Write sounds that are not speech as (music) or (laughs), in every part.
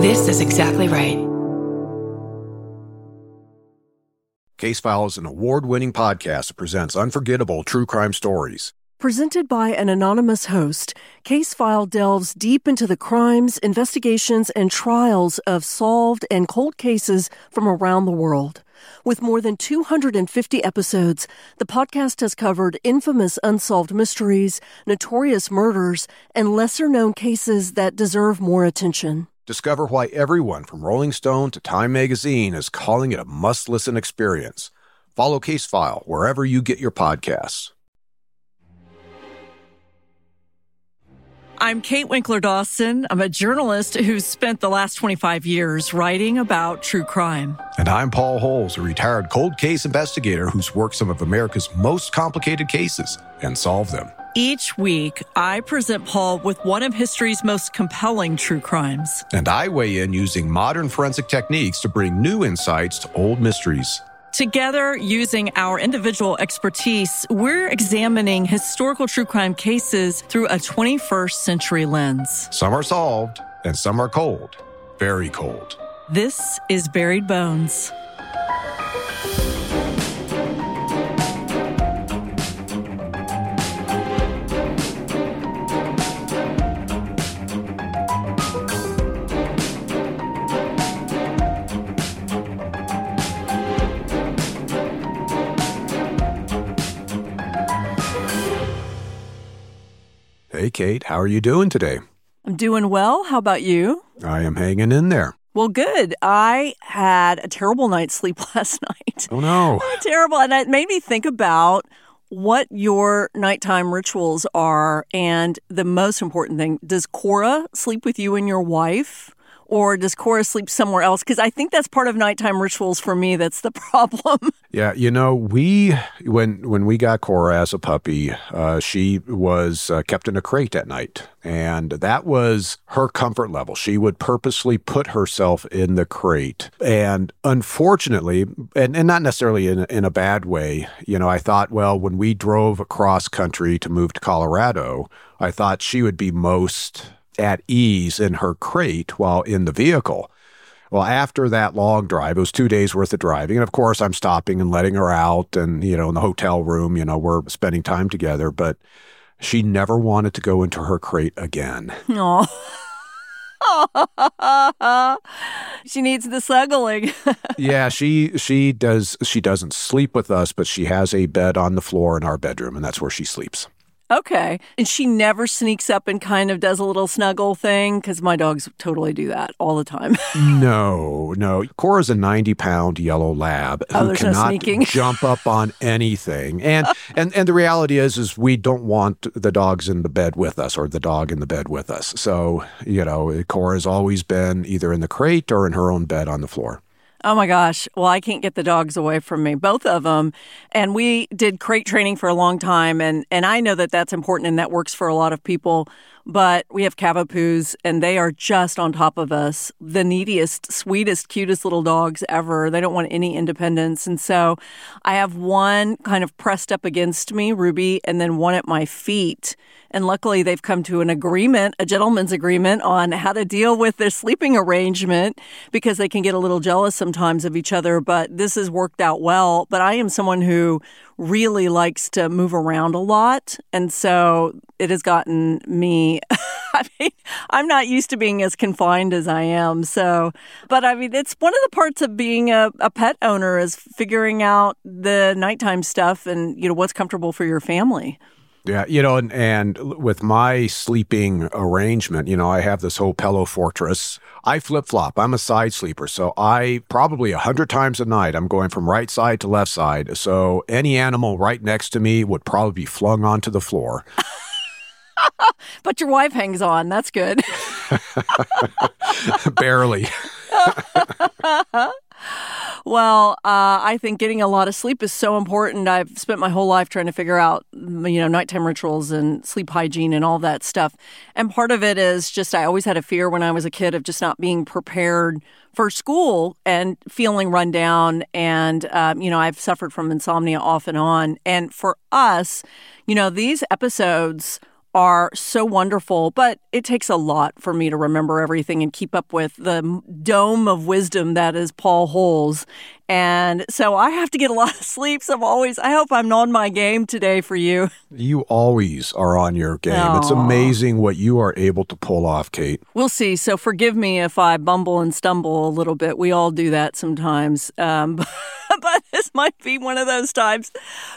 This is exactly right. Case File is an award winning podcast that presents unforgettable true crime stories. Presented by an anonymous host, Case File delves deep into the crimes, investigations, and trials of solved and cold cases from around the world. With more than 250 episodes, the podcast has covered infamous unsolved mysteries, notorious murders, and lesser known cases that deserve more attention. Discover why everyone from Rolling Stone to Time Magazine is calling it a must listen experience. Follow Case File wherever you get your podcasts. I'm Kate Winkler Dawson. I'm a journalist who's spent the last 25 years writing about true crime. And I'm Paul Holes, a retired cold case investigator who's worked some of America's most complicated cases and solved them. Each week, I present Paul with one of history's most compelling true crimes. And I weigh in using modern forensic techniques to bring new insights to old mysteries. Together, using our individual expertise, we're examining historical true crime cases through a 21st century lens. Some are solved, and some are cold. Very cold. This is Buried Bones. Hey, Kate, how are you doing today? I'm doing well. How about you? I am hanging in there. Well, good. I had a terrible night's sleep (laughs) last night. Oh, no. (laughs) terrible. And it made me think about what your nighttime rituals are. And the most important thing does Cora sleep with you and your wife? Or does Cora sleep somewhere else? Because I think that's part of nighttime rituals for me. That's the (laughs) problem. Yeah, you know, we when when we got Cora as a puppy, uh, she was uh, kept in a crate at night, and that was her comfort level. She would purposely put herself in the crate, and unfortunately, and, and not necessarily in in a bad way. You know, I thought, well, when we drove across country to move to Colorado, I thought she would be most at ease in her crate while in the vehicle. Well, after that long drive, it was two days worth of driving. And of course, I'm stopping and letting her out. And, you know, in the hotel room, you know, we're spending time together. But she never wanted to go into her crate again. Oh. (laughs) she needs the snuggling. (laughs) yeah, she she does she doesn't sleep with us, but she has a bed on the floor in our bedroom and that's where she sleeps. Okay. And she never sneaks up and kind of does a little snuggle thing because my dogs totally do that all the time. (laughs) no, no. Cora's a 90 pound yellow lab oh, who cannot no (laughs) jump up on anything. And, and, and the reality is, is we don't want the dogs in the bed with us or the dog in the bed with us. So, you know, Cora's always been either in the crate or in her own bed on the floor. Oh my gosh. Well, I can't get the dogs away from me, both of them. And we did crate training for a long time. And, and I know that that's important and that works for a lot of people. But we have Cavapoos and they are just on top of us. The neediest, sweetest, cutest little dogs ever. They don't want any independence. And so I have one kind of pressed up against me, Ruby, and then one at my feet. And luckily, they've come to an agreement, a gentleman's agreement on how to deal with their sleeping arrangement because they can get a little jealous sometimes of each other. But this has worked out well. But I am someone who really likes to move around a lot. And so it has gotten me. (laughs) I mean, I'm not used to being as confined as I am. So, but I mean, it's one of the parts of being a, a pet owner is figuring out the nighttime stuff and, you know, what's comfortable for your family. Yeah, you know, and, and with my sleeping arrangement, you know, I have this whole pillow fortress. I flip flop. I'm a side sleeper. So I probably a hundred times a night, I'm going from right side to left side. So any animal right next to me would probably be flung onto the floor. (laughs) but your wife hangs on. That's good. (laughs) Barely. (laughs) Well, uh, I think getting a lot of sleep is so important. I've spent my whole life trying to figure out, you know, nighttime rituals and sleep hygiene and all that stuff. And part of it is just I always had a fear when I was a kid of just not being prepared for school and feeling run down. And, um, you know, I've suffered from insomnia off and on. And for us, you know, these episodes are so wonderful, but it takes a lot for me to remember everything and keep up with the dome of wisdom that is Paul Holes. And so I have to get a lot of sleep. So I'm always, I hope I'm on my game today for you. You always are on your game. Aww. It's amazing what you are able to pull off, Kate. We'll see. So forgive me if I bumble and stumble a little bit. We all do that sometimes. Um, (laughs) but this might be one of those times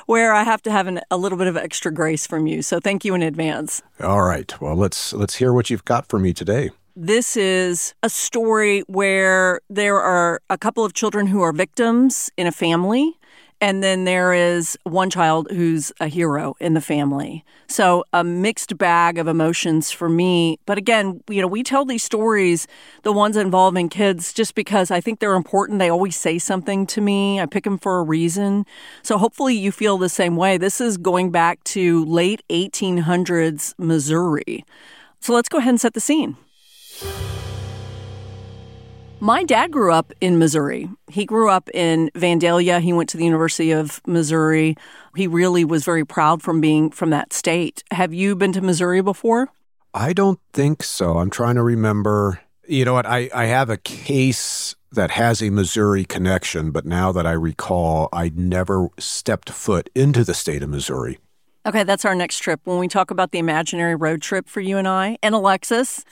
where I have to have an, a little bit of extra grace from you. So thank you in advance. All right. Well, let's let's hear what you've got for me today. This is a story where there are a couple of children who are victims in a family and then there is one child who's a hero in the family. So a mixed bag of emotions for me. But again, you know, we tell these stories, the ones involving kids, just because I think they're important. They always say something to me. I pick them for a reason. So hopefully you feel the same way. This is going back to late 1800s Missouri. So let's go ahead and set the scene. My dad grew up in Missouri. He grew up in Vandalia. He went to the University of Missouri. He really was very proud from being from that state. Have you been to Missouri before? I don't think so. I'm trying to remember. You know what? I, I have a case that has a Missouri connection, but now that I recall, I never stepped foot into the state of Missouri. Okay, that's our next trip. When we talk about the imaginary road trip for you and I and Alexis,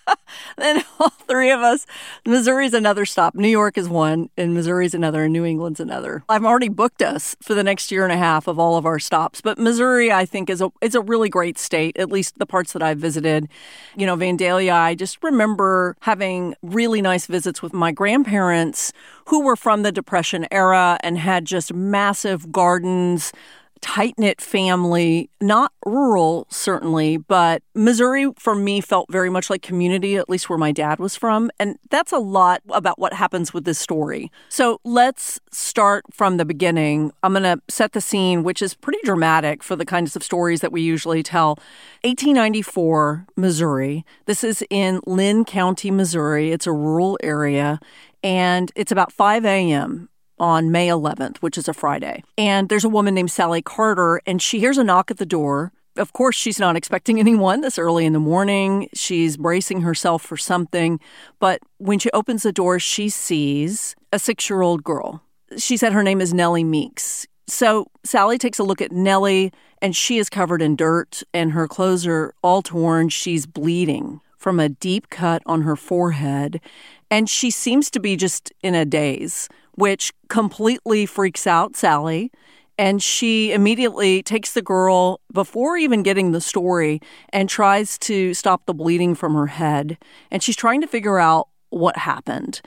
(laughs) then all three of us, Missouri's another stop. New York is one, and Missouri's another, and New England's another. I've already booked us for the next year and a half of all of our stops. But Missouri, I think, is a is a really great state. At least the parts that I've visited. You know, Vandalia. I just remember having really nice visits with my grandparents who were from the Depression era and had just massive gardens tight knit family, not rural, certainly, but Missouri for me felt very much like community, at least where my dad was from. And that's a lot about what happens with this story. So let's start from the beginning. I'm going to set the scene, which is pretty dramatic for the kinds of stories that we usually tell. 1894, Missouri. This is in Linn County, Missouri. It's a rural area. And it's about 5 a.m on May 11th, which is a Friday. And there's a woman named Sally Carter, and she hears a knock at the door. Of course, she's not expecting (laughs) anyone this early in the morning. She's bracing herself for something. But when she opens the door, she sees a six year old girl. She said her name is Nellie Meeks. So Sally takes a look at Nellie, and she is covered in dirt, and her clothes are all torn. She's bleeding from a deep cut on her forehead, and she seems to be just in a daze which completely freaks out Sally. And she immediately takes the girl before even getting the story and tries to stop the bleeding from her head. And she's trying to figure out what happened.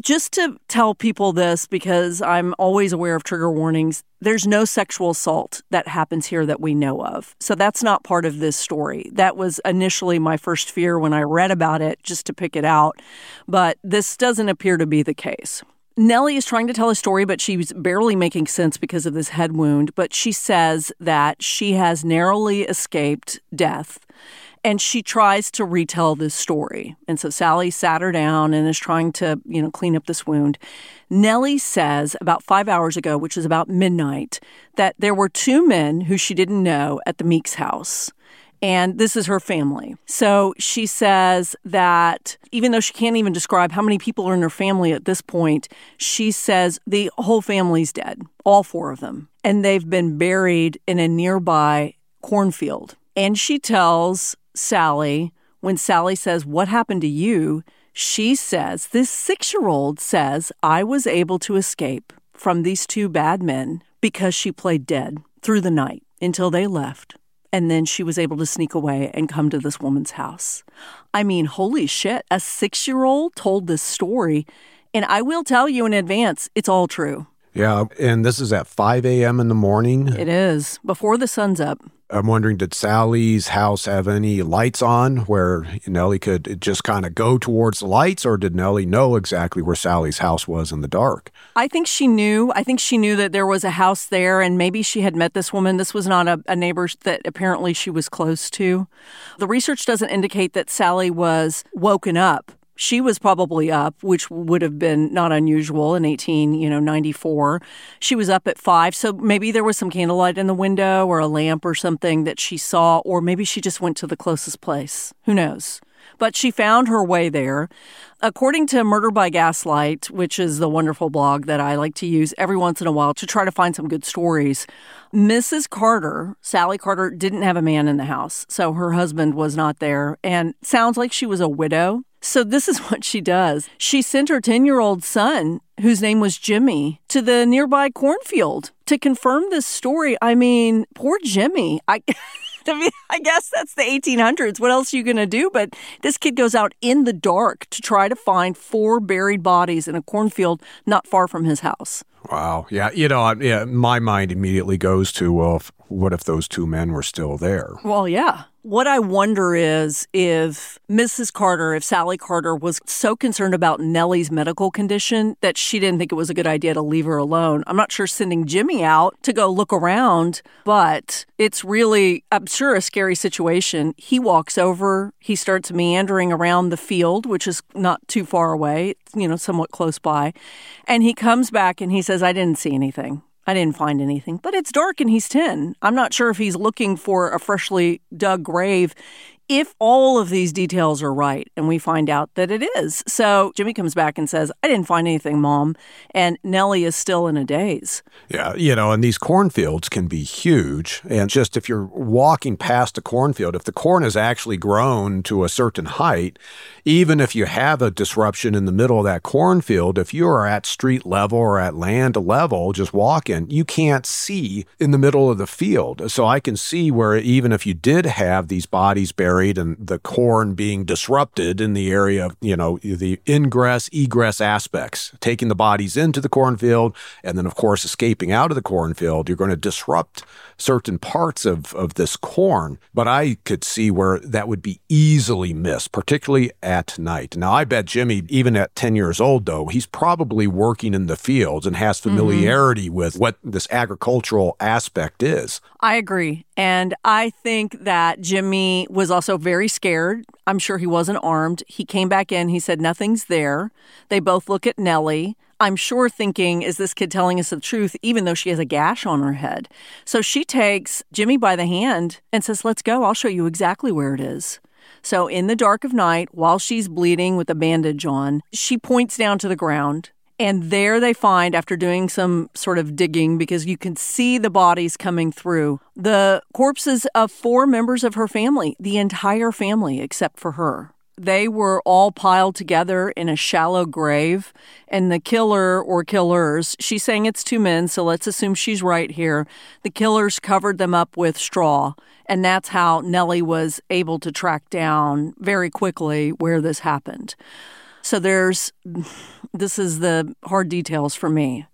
Just to tell people this, because I'm always aware of trigger warnings, there's no sexual assault that happens here that we know of. So that's not part of this story. That was initially my first fear when I read about it, just to pick it out. But this doesn't appear to be the case. Nellie is trying to tell a story, but she's barely making sense because of this head wound. But she says that she has narrowly escaped death and she tries to retell this story. And so Sally sat her down and is trying to, you know, clean up this wound. Nellie says about five hours ago, which is about midnight, that there were two men who she didn't know at the Meeks house and this is her family. So she says that even though she can't even describe how many people are in her family at this point, she says the whole family's dead, all four of them, and they've been buried in a nearby cornfield. And she tells Sally, when Sally says, What happened to you? She says, This six year old says, I was able to escape from these two bad men because she played dead through the night until they left and then she was able to sneak away and come to this woman's house. I mean, holy shit, a six year old told this story. And I will tell you in advance, it's all true. Yeah. And this is at 5 a.m. in the morning. It is before the sun's up. I'm wondering, did Sally's house have any lights on where Nellie could just kind of go towards the lights, or did Nellie know exactly where Sally's house was in the dark? I think she knew. I think she knew that there was a house there, and maybe she had met this woman. This was not a, a neighbor that apparently she was close to. The research doesn't indicate that Sally was woken up She was probably up, which would have been not unusual in 18, you know, 94. She was up at 5, so maybe there was some candlelight in the window or a lamp or something that she saw or maybe she just went to the closest place. Who knows? But she found her way there. According to Murder by Gaslight, which is the wonderful blog that I like to use every once in a while to try to find some good stories, Mrs. Carter, Sally Carter, didn't have a man in the house. So her husband was not there. And sounds like she was a widow. So this is (laughs) what she does. She sent her 10 year old son, whose name was Jimmy, to the nearby cornfield to confirm this story. I mean, poor Jimmy. I. (laughs) I mean, I guess that's the 1800s. What else are you going to do? But this kid goes out in the dark to try to find four buried bodies in a cornfield not far from his house. Wow. Yeah. You know, yeah, my mind immediately goes to, well, what if those two men were still there? Well, yeah. What I wonder is if Mrs. Carter, if Sally Carter was so concerned about Nellie's medical condition that she didn't think it was a good idea to leave her alone. I'm not sure sending Jimmy out to go look around, but it's really, I'm sure, a scary situation. He walks over, he starts meandering around the field, which is not too far away, you know, somewhat close by. And he comes back and he says, I didn't see anything. I didn't find anything, but it's dark and he's 10. I'm not sure if he's looking for a freshly dug grave if all of these details are right and we find out that it is. So Jimmy comes back and says, I didn't find anything, Mom. And Nellie is still in a daze. Yeah, you know, and these cornfields can be huge. And just if you're walking past a cornfield, if the corn has actually grown to a certain height, even if you have a disruption in the middle of that cornfield, if you are at street level or at land level, just walking, you can't see in the middle of the field. So I can see where even if you did have these bodies buried, buried and the corn being disrupted in the area of, you know, the ingress, egress aspects, taking the bodies into the cornfield and then, of course, escaping out of the cornfield, you're going to disrupt certain parts of, of this corn. But I could see where that would be easily missed, particularly at night. Now, I bet Jimmy, even at 10 years old, though, he's probably working in the fields and has mm-hmm. familiarity mm-hmm. with what this agricultural aspect is. I agree. And I think that Jimmy was also very scared. I'm sure he wasn't armed. He came back in. He said, Nothing's there. They both look at Nellie. I'm sure thinking, Is this kid telling us the truth, even though she has a gash on her head? So she takes Jimmy by the hand and says, Let's go. I'll show you exactly where it is. So, in the dark of night, while she's bleeding with a bandage on, she points down to the ground and there they find, after doing some sort of digging, because you can see the bodies coming through, the corpses of four members of her family, the entire family except for her. They were all piled together in a shallow grave, and the killer or killers, she's saying it's two men, so let's assume she's right here. The killers covered them up with straw, and that's how Nellie was able to track down very quickly where this happened. So there's this is the hard details for me.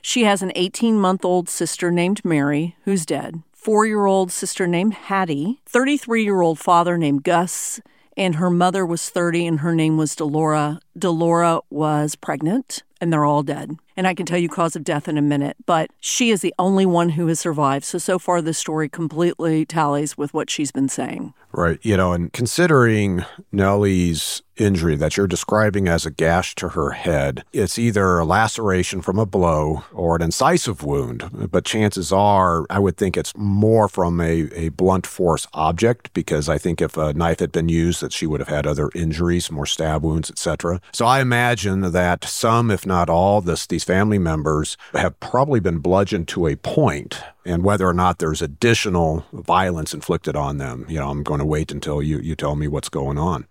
She has an 18 month old sister named Mary, who's dead, four year old sister named Hattie, 33 year old father named Gus, and her mother was 30 and her name was Delora. Delora was pregnant, and they're all dead. And I can tell you cause of death in a minute, but she is the only one who has survived. So, so far, this story completely tallies with what she's been saying. Right. You know, and considering Nellie's injury that you're describing as a gash to her head, it's either a laceration from a blow or an incisive wound. But chances are, I would think it's more from a, a blunt force object because I think if a knife had been used, that she would have had other injuries, more stab wounds, etc. So I imagine that some, if not all, this, these family members have probably been bludgeoned to a point and whether or not there's additional violence inflicted on them. You know, I'm going to wait until you, you tell me what's going on.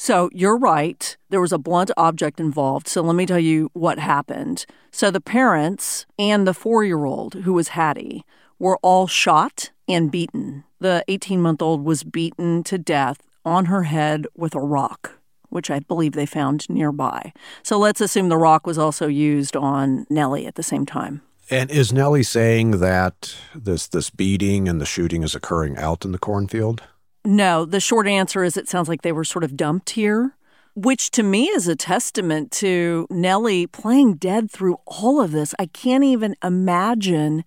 So you're right. There was a blunt object involved. So let me tell you what happened. So the parents and the four year old, who was Hattie, were all shot and beaten. The 18 month old was beaten to death on her head with a rock, which I believe they found nearby. So let's assume the rock was also used on Nellie at the same time. And is Nellie saying that this this beating and the shooting is occurring out in the cornfield? No, the short answer is it sounds like they were sort of dumped here, which to me is a testament to Nellie playing dead through all of this. I can't even imagine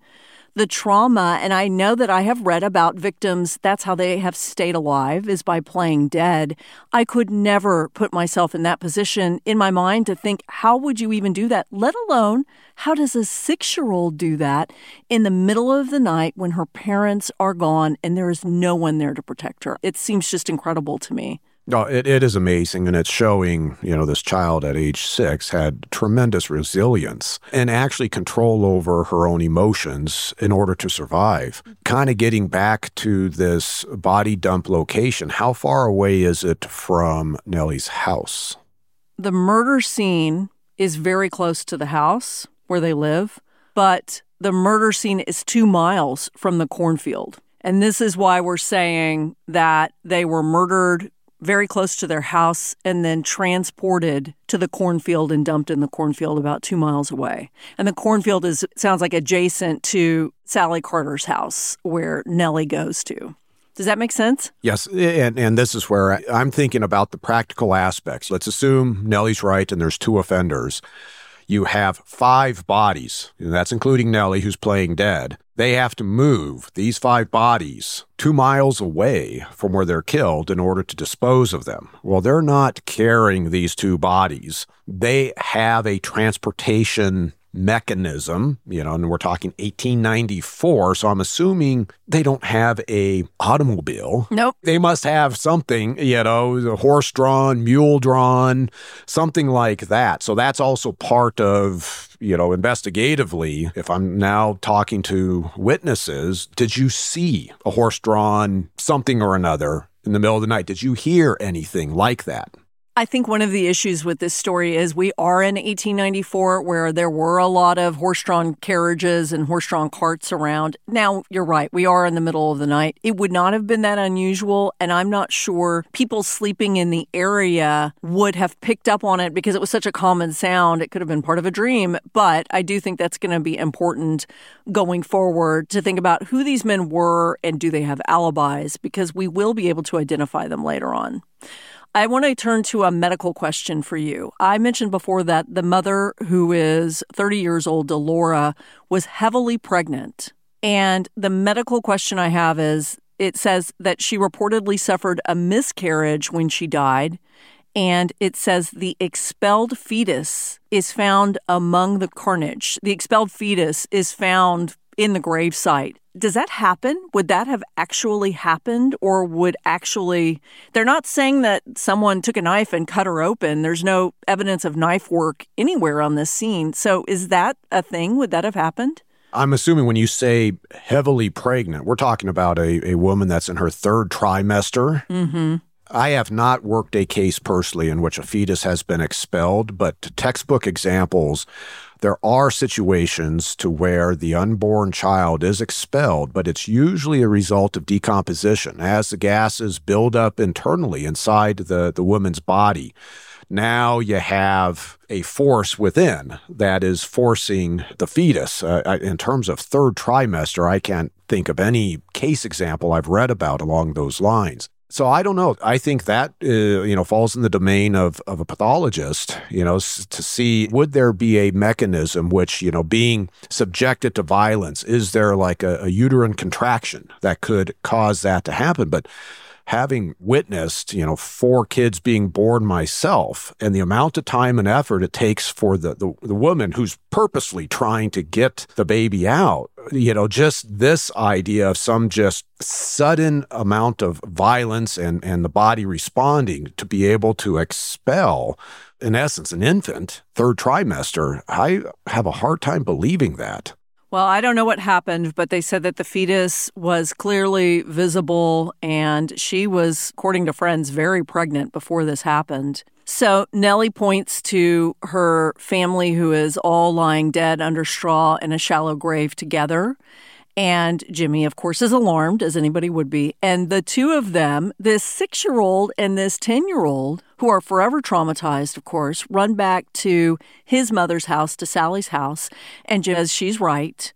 the trauma. And I know that I have read about victims, that's how they have stayed alive, is by playing dead. I could never put myself in that position in my mind to think, how would you even do that? Let alone, how does a six year old do that in the middle of the night when her parents are gone and there is no one there to protect her? It seems just incredible to me. No, it, it is amazing. And it's showing, you know, this child at age six had tremendous resilience and actually control over her own emotions in order to survive. Kind of getting back to this body dump location, how far away is it from Nellie's house? The murder scene is very close to the house where they live, but the murder scene is two miles from the cornfield. And this is why we're saying that they were murdered very close to their house and then transported to the cornfield and dumped in the cornfield about two miles away. And the cornfield is sounds like adjacent to Sally Carter's house where Nellie goes to. Does that make sense? Yes. And, and this is where I'm thinking about the practical aspects. Let's assume Nellie's right and there's two offenders you have five bodies, and that's including Nellie, who's playing dead. They have to move these five bodies two miles away from where they're killed in order to dispose of them. Well, they're not carrying these two bodies. They have a transportation mechanism, you know, and we're talking 1894, so I'm assuming they don't have a automobile. Nope. They must have something, you know, horse drawn, mule drawn, something like that. So that's also part of, you know, investigatively, if I'm now talking to witnesses, did you see a horse drawn something or another in the middle of the night? Did you hear anything like that? I think one of the issues with this story is we are in 1894 where there were a lot of horse drawn carriages and horse drawn carts around. Now, you're right, we are in the middle of the night. It would not have been that unusual, and I'm not sure people sleeping in the area would have picked up on it because it was such a common sound. It could have been part of a dream, but I do think that's going to be important going forward to think about who these men were and do they have alibis because we will be able to identify them later on. I want to turn to a medical question for you. I mentioned before that the mother, who is 30 years old, Delora, was heavily pregnant. And the medical question I have is it says that she reportedly suffered a miscarriage when she died. And it says the expelled fetus is found among the carnage. The expelled fetus is found in the gravesite. Does that happen? Would that have actually happened? Or would actually, they're not saying that someone took a knife and cut her open. There's no evidence of knife work anywhere on this scene. So is that a thing? Would that have happened? I'm assuming when you say heavily pregnant, we're talking about a, a woman that's in her third trimester. Mm-hmm. I have not worked a case personally in which a fetus has been expelled, but textbook examples there are situations to where the unborn child is expelled, but it's usually a result of decomposition as the gases build up internally inside the, the woman's body. Now you have a force within that is forcing the fetus. Uh, in terms of third trimester, I can't think of any case example I've read about along those lines. So I don't know. I think that uh, you know falls in the domain of of a pathologist. You know, s- to see would there be a mechanism which you know being subjected to violence is there like a, a uterine contraction that could cause that to happen? But having witnessed, you know, four kids being born myself and the amount of time and effort it takes for the, the, the, woman who's purposely trying to get the baby out, you know, just this idea of some just sudden amount of violence and, and the body responding to be able to expel, in essence, an infant third trimester, I have a hard time believing that. Well, I don't know what happened, but they said that the fetus was clearly visible and she was, according to friends, very pregnant before this happened. So Nellie points to her family who is all lying dead under straw in a shallow grave together. And Jimmy, of course, is alarmed, as anybody would be. And the two of them, this six year old and this 10 year old, who are forever traumatized, of course, run back to his mother's house, to Sally's house. And says she's right.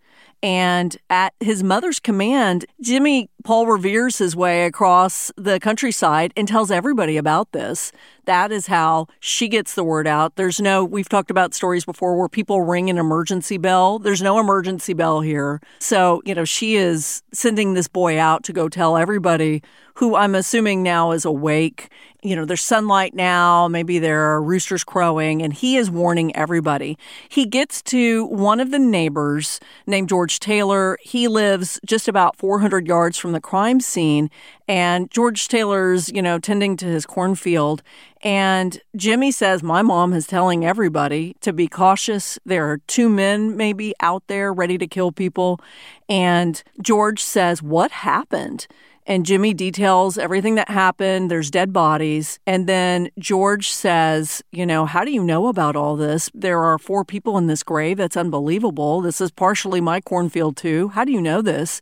And at his mother's command, Jimmy Paul reveres his way across the countryside and tells everybody about this. That is how she gets the word out. There's no, we've talked about stories before where people ring an emergency bell. There's no emergency bell here. So, you know, she is sending this boy out to go tell everybody who I'm assuming now is awake. You know, there's sunlight now, maybe there are roosters crowing, and he is warning everybody. He gets to one of the neighbors named George Taylor. He lives just about 400 yards from the crime scene, and George Taylor's, you know, tending to his cornfield. And Jimmy says, My mom is telling everybody to be cautious. There are two men maybe out there ready to kill people. And George says, What happened? And Jimmy details everything that happened. There's dead bodies. And then George says, You know, how do you know about all this? There are four people in this grave. That's unbelievable. This is partially my cornfield, too. How do you know this?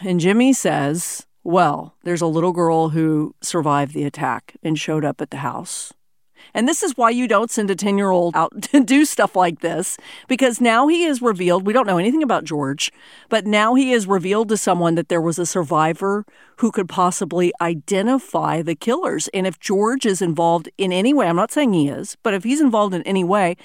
And Jimmy says, Well, there's a little girl who survived the attack and showed up at the house. And this is why you don't send a 10 year old out (laughs) to do stuff like this, because now he is revealed. We don't know anything about George, but now he is revealed to someone that there was a survivor who could possibly identify the killers. And if George is involved in any way, I'm not saying he is, but if he's involved in any way,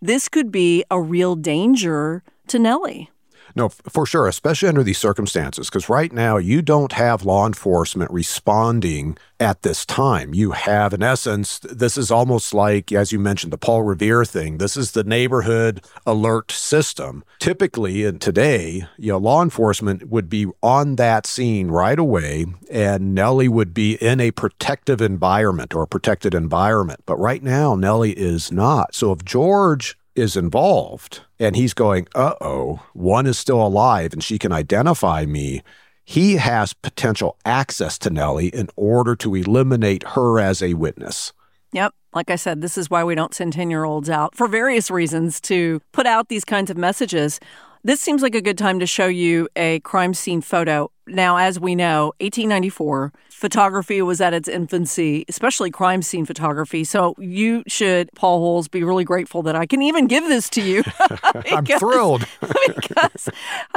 this could be a real danger to Nellie. No, for sure, especially under these circumstances, because right now you don't have law enforcement responding at this time. You have, in essence, this is almost like, as you mentioned, the Paul Revere thing. This is the neighborhood alert system. Typically, and today, you know, law enforcement would be on that scene right away, and Nellie would be in a protective environment or a protected environment. But right now, Nellie is not. So if George is involved and he's going, uh oh, one is still alive and she can identify me, he has potential access to Nellie in order to eliminate her as a witness. Yep. Like I said, this is why we don't send 10 year olds out for various reasons to put out these kinds of messages. This seems like a good time to show you a crime scene photo. Now, as we know, 1894, photography was at its infancy, especially crime scene photography. So you should, Paul Holes, be really grateful that I can even give this to you. (laughs) because, I'm thrilled. (laughs) because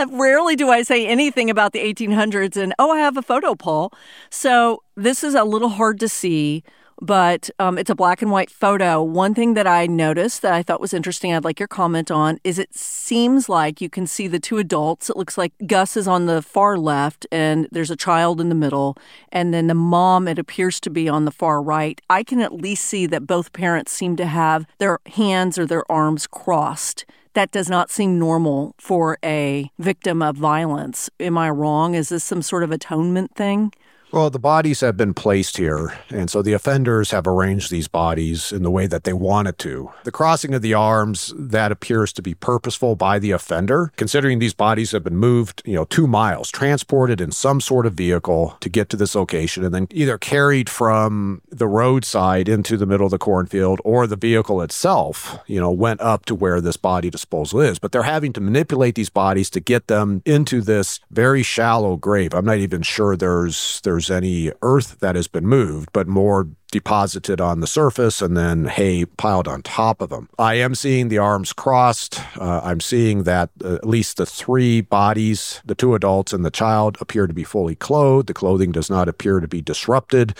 rarely do I say anything about the 1800s and, oh, I have a photo, Paul. So this is a little hard to see but um, it's a black and white photo. One thing that I noticed that I thought was interesting, I'd like your comment on, is it seems like you can see the two adults. It looks like Gus is on the far left, and there's a child in the middle, and then the mom, it appears to be on the far right. I can at least see that both parents seem to have their hands or their arms crossed that does not seem normal for a victim of violence. Am I wrong? Is this some sort of atonement thing? Well, the bodies have been placed here, and so the offenders have arranged these bodies in the way that they wanted to. The crossing of the arms, that appears to be purposeful by the offender, considering these bodies have been moved, you know, two miles, transported in some sort of vehicle to get to this location, and then either carried from the roadside into the middle of the cornfield or the vehicle itself, you know, went up to where this body disposal is. But they're having to manipulate these bodies to get them into this very shallow grave. I'm not even sure there's there's there's any earth that has been moved, but more deposited on the surface and then hay piled on top of them. I am seeing the arms crossed. Uh, I'm seeing that uh, at least the three bodies, the two adults and the child, appear to be fully clothed. The clothing does not appear to be disrupted.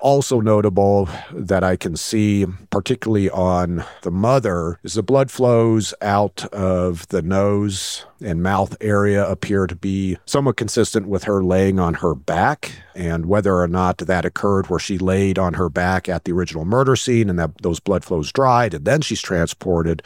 Also notable that I can see, particularly on the mother, is the blood flows out of the nose and mouth area appear to be somewhat consistent with her laying on her back. And whether or not that occurred where she laid on her back at the original murder scene and that those blood flows dried and then she's transported,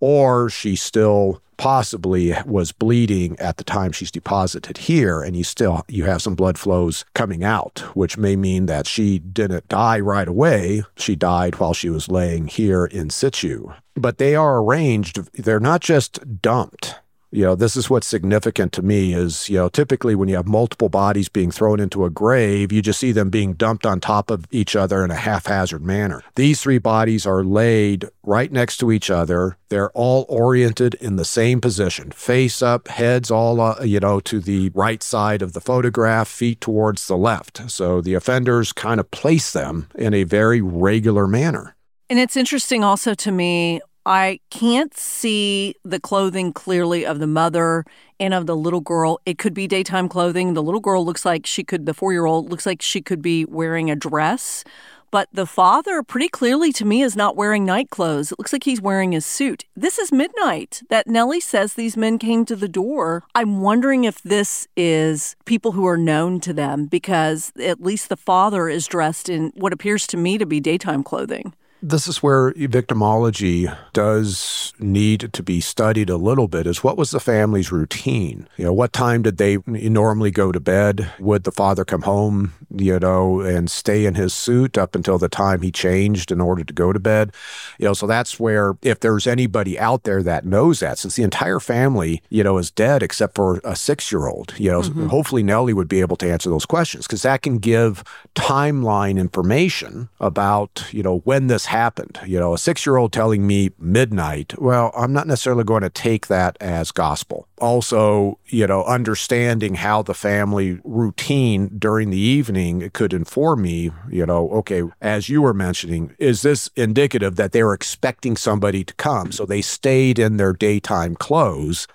or she still possibly was bleeding at the time she's deposited here and you still you have some blood flows coming out which may mean that she didn't die right away. She died while she was laying here in situ. But they are arranged they're not just dumped you know this is what's significant to me is you know typically when you have multiple bodies being thrown into a grave you just see them being dumped on top of each other in a haphazard manner. These three bodies are laid right next to each other. They're all oriented in the same position face up heads all uh, you know to the right side of the photograph feet towards the left. So the offenders kind of place them in a very regular manner. And it's interesting also to me I can't see the clothing clearly of the mother and of the little girl. It could be daytime clothing. The little girl looks like she could, the four year old looks like she could be wearing a dress. But the father, pretty clearly to me, is not wearing night clothes. It looks like he's wearing his suit. This is midnight that Nellie says these men came to the door. I'm wondering if this is people who are known to them because at least the father is dressed in what appears to me to be daytime clothing. This is where victimology does need to be studied a little bit is what was the family's routine? You know, what time did they normally go to bed? Would the father come home, you know, and stay in his suit up until the time he changed in order to go to bed? You know, so that's where if there's anybody out there that knows that, since the entire family, you know, is dead except for a six year old, you know, mm-hmm. hopefully Nellie would be able to answer those questions because that can give timeline information about, you know, when this happened. You know, a six year old telling me midnight, well, I'm not necessarily going to take that as gospel. Also, you know, understanding how the family routine during the evening could inform me, you know, okay, as you were mentioning, is this indicative that they were expecting somebody to come? So they stayed in their daytime clothes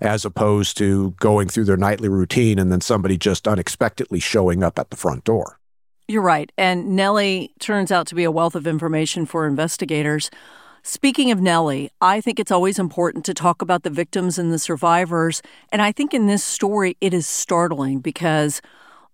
as opposed to going through their nightly routine and then somebody just unexpectedly showing up at the front door. You're right. And Nellie turns out to be a wealth of information for investigators. Speaking of Nellie, I think it's always important to talk about the victims and the survivors. And I think in this story, it is startling because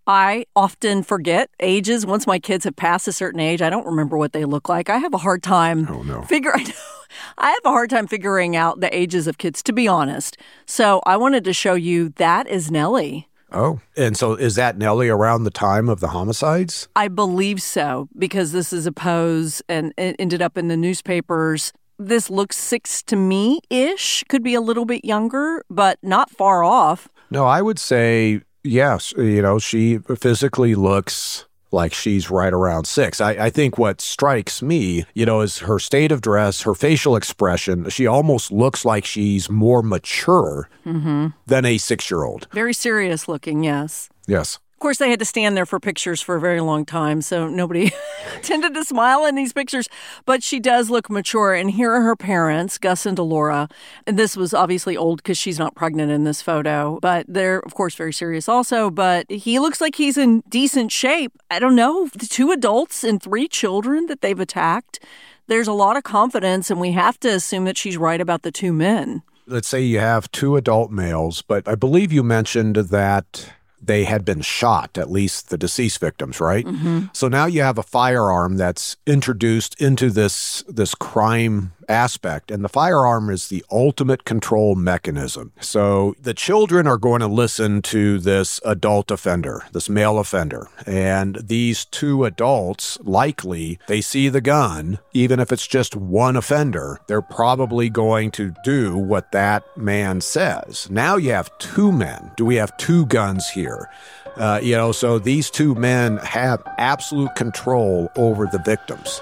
I often forget ages. Once my kids have passed a certain age, I don't remember what they look like. I have a hard time oh, no. figuring. (laughs) I have a hard time figuring out the ages of kids, to be honest. So I wanted to show you that is Nellie. Oh, and so is that Nellie around the time of the homicides? I believe so, because this is a pose and it ended up in the newspapers. This looks six to me ish, could be a little bit younger, but not far off. No, I would say yes. You know, she physically looks like she's right around six. I, I, think what strikes me, you know, is her state of dress, her facial expression. She almost looks like she's more mature mm-hmm. than a six year old. Very serious looking, yes. Yes course, they had to stand there for pictures for a very long time, so nobody (laughs) tended to smile in these pictures. But she does look mature. And here are her parents, Gus and Delora. And this was obviously old because she's not pregnant in this photo, but they're, of course, very serious also. But he looks like he's in decent shape. I don't know, the two adults and three children that they've attacked. There's a lot of confidence, and we have to assume that she's right about the two men. Let's say you have two adult males, but I believe you mentioned that they had been shot, at least the deceased victims, right? Mm-hmm. So now you have a firearm that's introduced into this this crime aspect. And the firearm is the ultimate control mechanism. So the children are going to listen to this adult offender, this male offender. And these two adults, likely, they see the gun, even if it's just one offender, they're probably going to do what that man says. Now you have two men. Do we have two guns here? Uh, you know, so these two men have absolute control over the victims.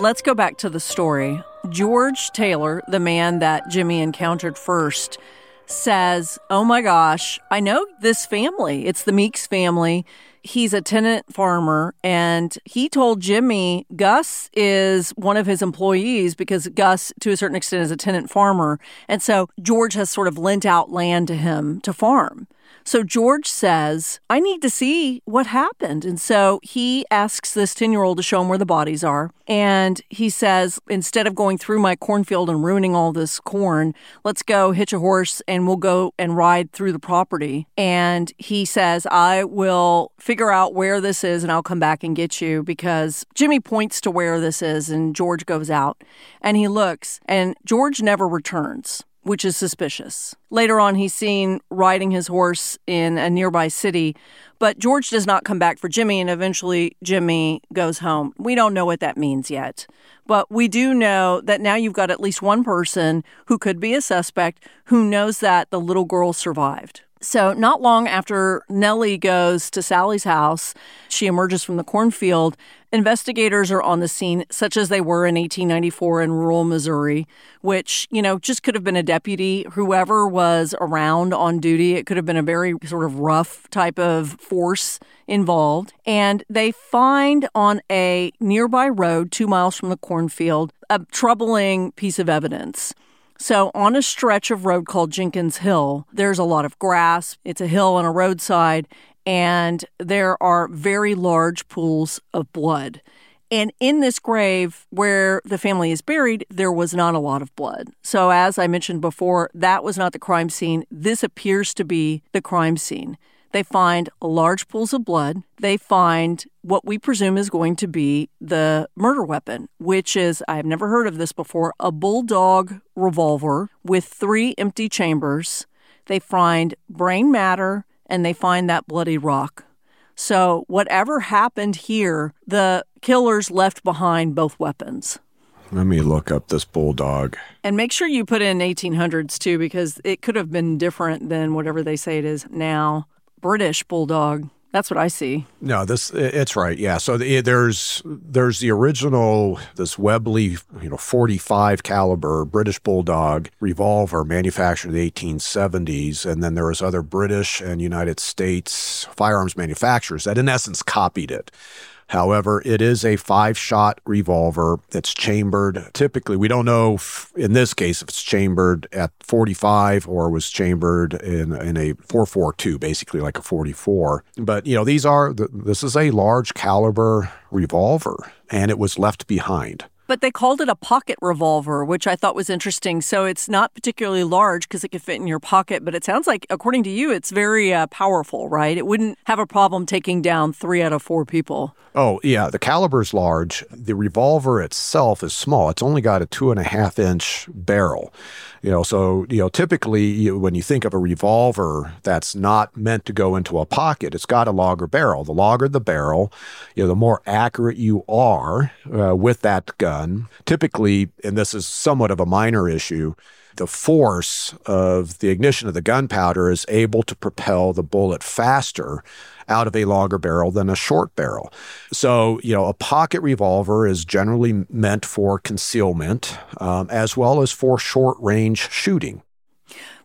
Let's go back to the story. George Taylor, the man that Jimmy encountered first, says, Oh my gosh, I know this family. It's the Meeks family. He's a tenant farmer, and he told Jimmy Gus is one of his employees because Gus, to a certain extent, is a tenant farmer. And so George has sort of lent out land to him to farm. So George says, I need to see what happened. And so he asks this 10 year old to show him where the bodies are. And he says, instead of going through my cornfield and ruining all this corn, let's go hitch a horse and we'll go and ride through the property. And he says, I will figure out where this is and I'll come back and get you because Jimmy points to where this is and George goes out and he looks and George never returns which is suspicious. Later on, he's seen riding his horse in a nearby city, but George does not come back for Jimmy, and eventually Jimmy goes home. We don't know what that means yet, but we do know that now you've got at least one person who could be a suspect who knows that the little girl survived. So, not long after Nellie goes to Sally's house, she emerges from the cornfield. Investigators are on the scene, such as they were in 1894 in rural Missouri, which, you know, just could have been a deputy, whoever was around on duty. It could have been a very sort of rough type of force involved. And they find on a nearby road, two miles from the cornfield, a troubling piece of evidence. So, on a stretch of road called Jenkins Hill, there's a lot of grass. It's a hill on a roadside, and there are very large pools of blood. And in this grave where the family is buried, there was not a lot of blood. So, as I mentioned before, that was not the crime scene. This appears to be the crime scene. They find large pools of blood. They find what we presume is going to be the murder weapon, which is, I've never heard of this before, a bulldog revolver with three empty chambers. They find brain matter and they find that bloody rock. So, whatever happened here, the killers left behind both weapons. Let me look up this bulldog. And make sure you put in 1800s too, because it could have been different than whatever they say it is now. British bulldog. That's what I see. No, this it's right. Yeah. So the, there's there's the original this Webley, you know, 45 caliber British Bulldog revolver manufactured in the 1870s, and then there was other British and United States firearms manufacturers that in essence copied it. However, it is a five shot revolver that's chambered. Typically, we don't know if, in this case if it's chambered at 45 or was chambered in, in a 442, basically like a 44. But, you know, these are, this is a large caliber revolver and it was left behind. But they called it a pocket revolver, which I thought was interesting. So it's not particularly large because it could fit in your pocket, but it sounds like, according to you, it's very uh, powerful, right? It wouldn't have a problem taking down three out of four people. Oh, yeah. The caliber is large. The revolver itself is small. It's only got a two and a half inch barrel. You know, so, you know, typically you, when you think of a revolver that's not meant to go into a pocket, it's got a longer barrel. The longer the barrel, you know, the more accurate you are uh, with that gun. Typically, and this is somewhat of a minor issue, the force of the ignition of the gunpowder is able to propel the bullet faster out of a longer barrel than a short barrel. So, you know, a pocket revolver is generally meant for concealment um, as well as for short range shooting.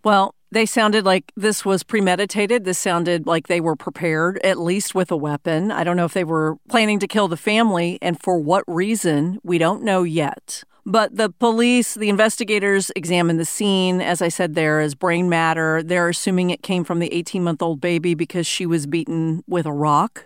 Well, they sounded like this was premeditated. This sounded like they were prepared, at least with a weapon. I don't know if they were planning to kill the family and for what reason, we don't know yet. But the police, the investigators examined the scene. As I said, there is brain matter. They're assuming it came from the 18 month old baby because she was beaten with a rock.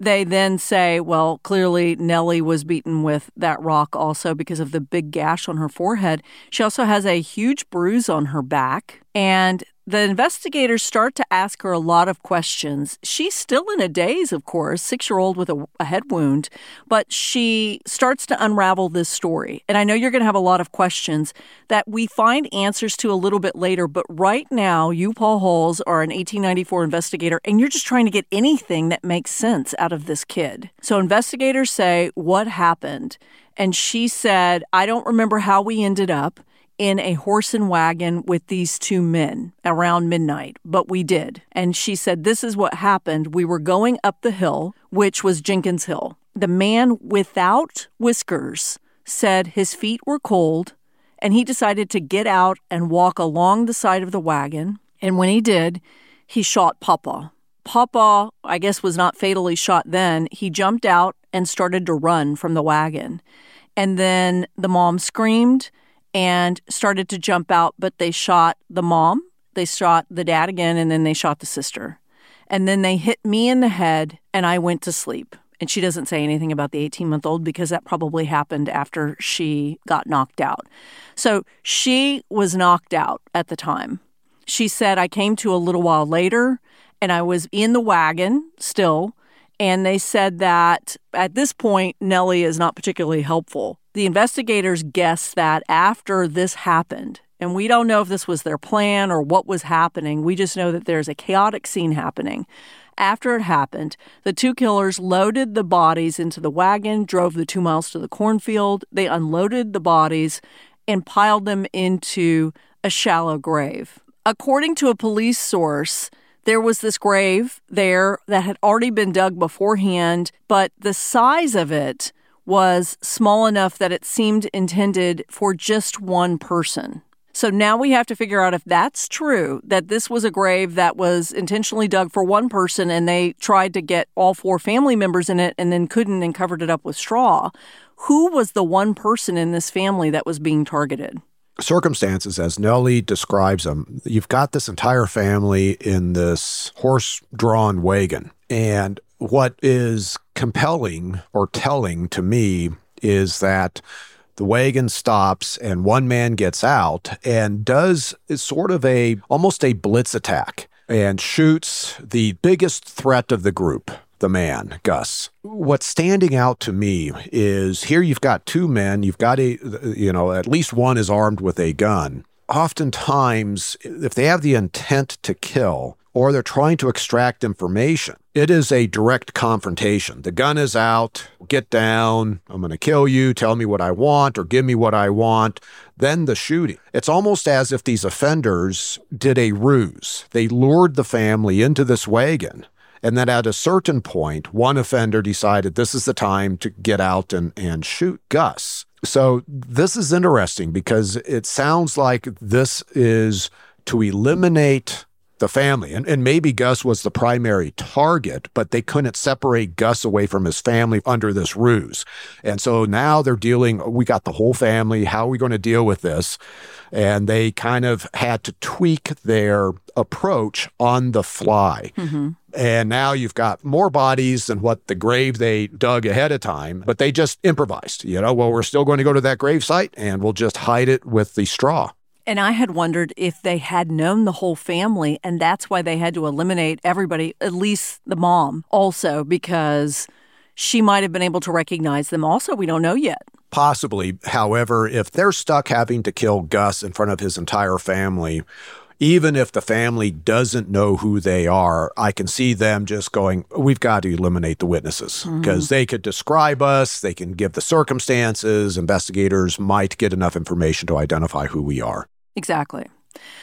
They then say, well, clearly Nellie was beaten with that rock also because of the big gash on her forehead. She also has a huge bruise on her back. And the investigators start to ask her a lot of questions. She's still in a daze, of course, six year old with a, a, head wound, but she starts to unravel this story. And I know you're going to have a lot of questions that we find answers to a little bit later. But right now, you, Paul Holes, are an 1894 investigator, and you're just trying to get anything that makes sense out of this kid. So investigators say, What happened? And she said, I don't remember how we ended up in a horse and wagon with these two men around midnight, but we did. And she said, This is what happened. We were going up the hill, which was Jenkins Hill. The man without whiskers said his feet were cold, and he decided to get out and walk along the side of the wagon. And when he did, he shot Papa. Papa, I guess, was not fatally shot then. He jumped out and started to run from the wagon. And then the mom screamed and started to jump out, but they shot the mom, they shot the dad again, and then they shot the sister. And then they hit me in the head, and I went to sleep. And she doesn't say anything about the 18 month old because that probably happened after she got knocked out. So she was knocked out at the time. She said, I came to a little while later and I was in the wagon still. And they said that at this point, Nellie is not particularly helpful. The investigators guess that after this happened, and we don't know if this was their plan or what was happening, we just know that there's a chaotic scene happening. After it happened, the two killers loaded the bodies into the wagon, drove the two miles to the cornfield. They unloaded the bodies and piled them into a shallow grave. According to a police source, there was this grave there that had already been dug beforehand, but the size of it was small enough that it seemed intended for just one person. So now we have to figure out if that's true, that this was a grave that was intentionally dug for one person and they tried to get all four family members in it and then couldn't and covered it up with straw. Who was the one person in this family that was being targeted? circumstances as Nellie describes them, you've got this entire family in this horse drawn wagon. And what is compelling or telling to me is that the wagon stops and one man gets out and does sort of a almost a blitz attack and shoots the biggest threat of the group the man, Gus. What's standing out to me is here you've got two men, you've got a, you know, at least one is armed with a gun. Oftentimes, if they have the intent to kill, or they're trying to extract information. It is a direct confrontation. The gun is out, get down, I'm going to kill you, tell me what I want, or give me what I want. Then the shooting. It's almost as if these offenders did a ruse. They lured the family into this wagon and then at a certain point, one offender decided this is the time to get out and, and shoot Gus. So this is interesting because it sounds like this is to eliminate the family. And, and maybe Gus was the primary target, but they couldn't separate Gus away from his family under this ruse. And so now they're dealing, we got the whole family. How are we going to deal with this? And they kind of had to tweak their approach on the fly. Mm-hmm. And now you've got more bodies than what the grave they dug ahead of time, but they just improvised. You know, well, we're still going to go to that grave site and we'll just hide it with the straw. And I had wondered if they had known the whole family, and that's why they had to eliminate everybody, at least the mom, also, because she might have been able to recognize them. Also, we don't know yet. Possibly. However, if they're stuck having to kill Gus in front of his entire family, even if the family doesn't know who they are, I can see them just going, we've got to eliminate the witnesses because mm-hmm. they could describe us, they can give the circumstances, investigators might get enough information to identify who we are. Exactly.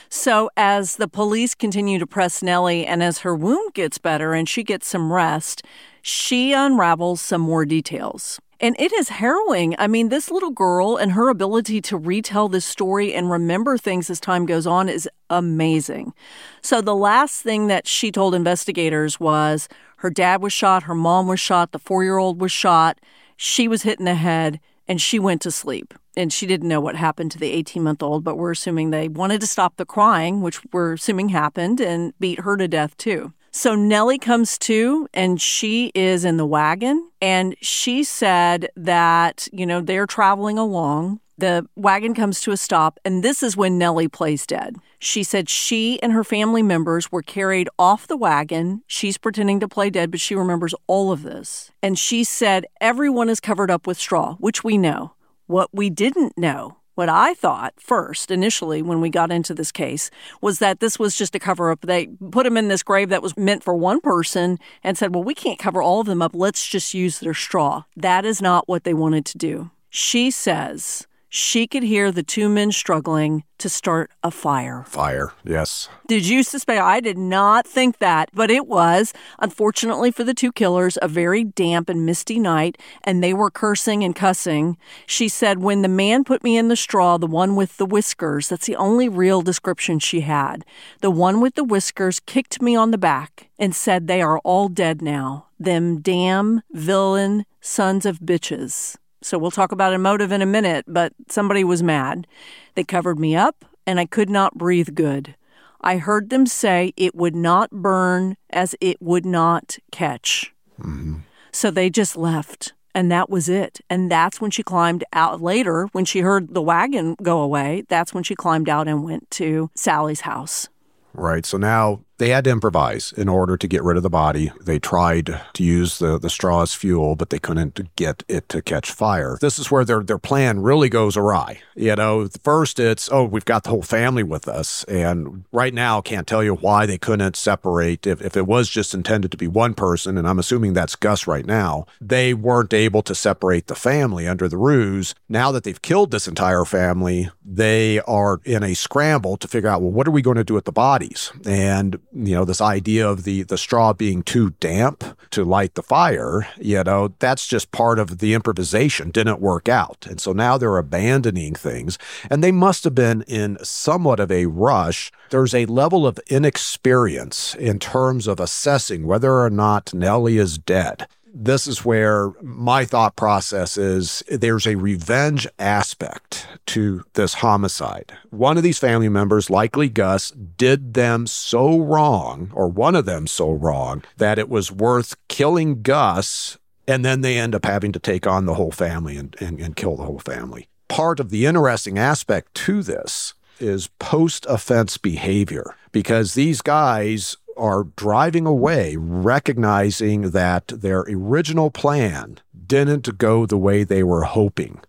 So, as the police continue to press Nellie and as her wound gets better and she gets some rest, she unravels some more details. And it is harrowing. I mean, this little girl and her ability to retell this story and remember things as time goes on is amazing. So, the last thing that she told investigators was her dad was shot, her mom was shot, the four year old was shot, she was hit in the head, and she went to sleep. And she didn't know what happened to the 18 month old, but we're assuming they wanted to stop the crying, which we're assuming happened, and beat her to death too. So Nellie comes to and she is in the wagon and she said that, you know, they're traveling along. The wagon comes to a stop and this is when Nellie plays dead. She said she and her family members were carried off the wagon. She's pretending to play dead, but she remembers all of this. And she said everyone is covered up with straw, which we know. What we didn't know what I thought first, initially, when we got into this case, was that this was just a cover up. They put him in this grave that was meant for one person and said, well, we can't cover all of them up. Let's just use their straw. That is not what they wanted to do. She says she could hear the two men struggling to start a fire. Fire, yes. Did you suspect? I did not think that, but it was, unfortunately for the two killers, a very damp and misty night, and they were cursing and cussing. She said, When the man put me in the straw, the one with the whiskers, that's the only real description she had. The one with the whiskers kicked me on the back and said, They are all dead now. Them damn villain sons of bitches. So we'll talk about a motive in a minute, but somebody was mad. They covered me up, and I could not breathe good. I heard them say it would not burn as it would not catch. Mm-hmm. So they just left, and that was it. And that's when she climbed out later, when she heard the wagon go away, that's when she climbed out and went to Sally's house. Right. So now they had to improvise in order to get rid of the body. They tried to use the, the straw as fuel, but they couldn't get it to catch fire. This is where their, their plan really goes awry. You know, first it's, oh, we've got the whole family with us. And right now, can't tell you why they couldn't separate. If, if it was just intended to be one person, and I'm assuming that's Gus right now, they weren't able to separate the family under the ruse. Now that they've killed this entire family, they are in a scramble to figure out, well, what are we going to do with the bodies? And you know, this idea of the the straw being too damp to light the fire, you know, that's just part of the improvisation didn't work out. And so now they're abandoning things and they must have been in somewhat of a rush. There's a level of inexperience in terms of assessing whether or not Nellie is dead this is where my thought process is there's a revenge aspect to this homicide. One of these family members, likely Gus, did them so wrong, or one of them so wrong, that it was worth killing Gus, and then they end up having to take on the whole family and, and, and kill the whole family. Part of the interesting aspect to this is post offense behavior because these guys are driving away, recognizing that their original plan didn't go the way they were hoping.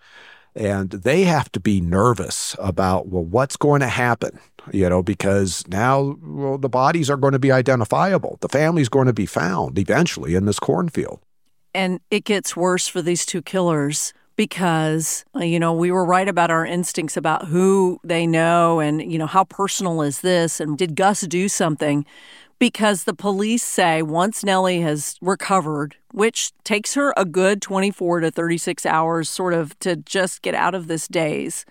And they have to be nervous about, well, what's going to happen? You know, because now well, the bodies are going to be identifiable. The family's going to be found eventually in this cornfield. And it gets worse for these two killers because you know we were right about our instincts about who they know and you know how personal is this and did Gus do something because the police say once Nellie has recovered, which takes her a good 24 to 36 hours sort of to just get out of this daze,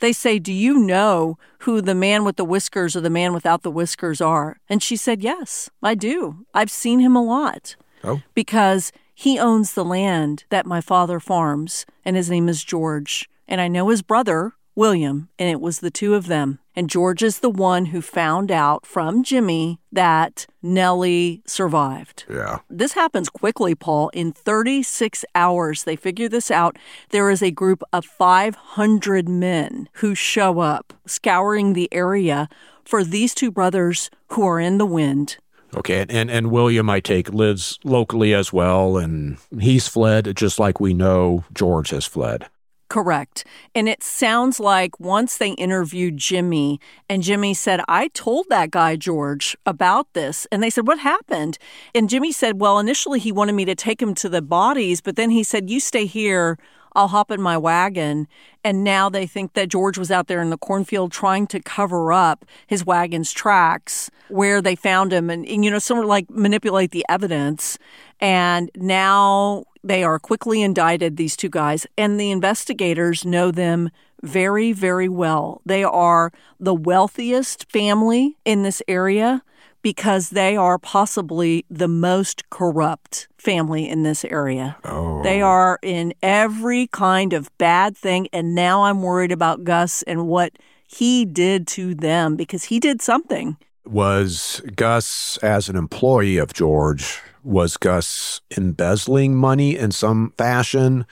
they say, Do you know who the man with the whiskers or the man without the whiskers are? And she said, Yes, I do. I've seen him a lot. Oh. Because he owns the land that my father farms, and his name is George. And I know his brother, William, and it was the two of them. And George is the one who found out from Jimmy that Nellie survived. Yeah. This happens quickly, Paul. In 36 hours, they figure this out. There is a group of 500 men who show up, scouring the area for these two brothers who are in the wind. Okay, and and William, I take, lives locally as well, and he's fled just like we know George has fled. Correct. And it sounds like once they interviewed Jimmy, and Jimmy said, I told that guy, George, about this. And they said, What happened? And Jimmy said, Well, initially he wanted me to take him to the bodies, but then he said, You stay here. I'll hop in my wagon. And now they think that George was out there in the cornfield trying to cover up his wagon's tracks where they found him and, and you know, sort of like manipulate the evidence. And now they are quickly indicted, these two guys, and the investigators know them very, very well. They are the wealthiest family in this area because they are possibly the most corrupt family in this area. Oh. They are in every kind of bad thing. And now I'm worried about Gus and what he did to them because he did something. Was Gus, as an employee of George, was Gus embezzling money in some fashion?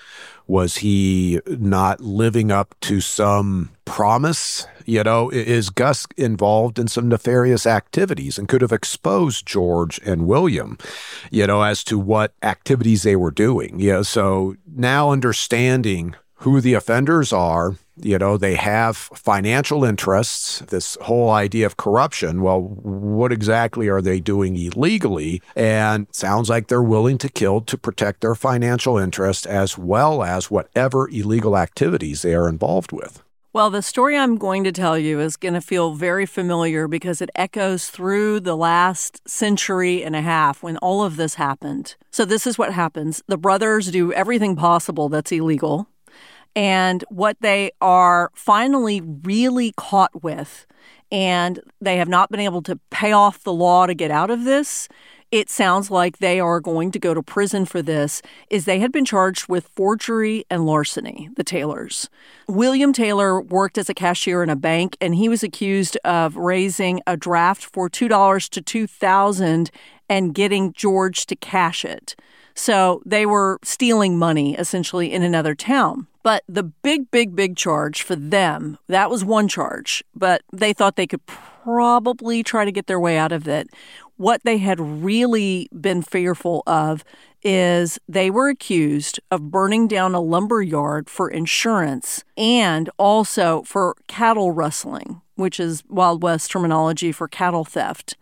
Was he not living up to some promise? You know, is Gus involved in some nefarious activities and could have exposed George and William, you know, as to what activities they were doing? Yeah. So now understanding who the offenders are you know, they have financial interests, this whole idea of corruption. Well, what exactly are they doing illegally? And sounds like they're willing to kill to protect their financial interest as well as whatever illegal activities they are involved with. Well, the story I'm going to tell you is going to feel very familiar because it echoes through the last century and a half when all of this happened. So, this is what happens the brothers do everything possible that's illegal and what they are finally really caught with, and they have not been able to pay off the law to get out of this. It sounds like they are going to go to prison for this. Is they had been charged with forgery and larceny, the Taylors. William Taylor worked as a cashier in a bank and he was accused of raising a draft for $2 to 2000 and getting George to cash it. So they were stealing money essentially in another town. But the big, big, big charge for them, that was one charge, but they thought they could probably try to get their way out of it. What they had really been fearful of is they were accused of burning down a lumber yard for insurance and also for cattle rustling, which is Wild West terminology for cattle theft.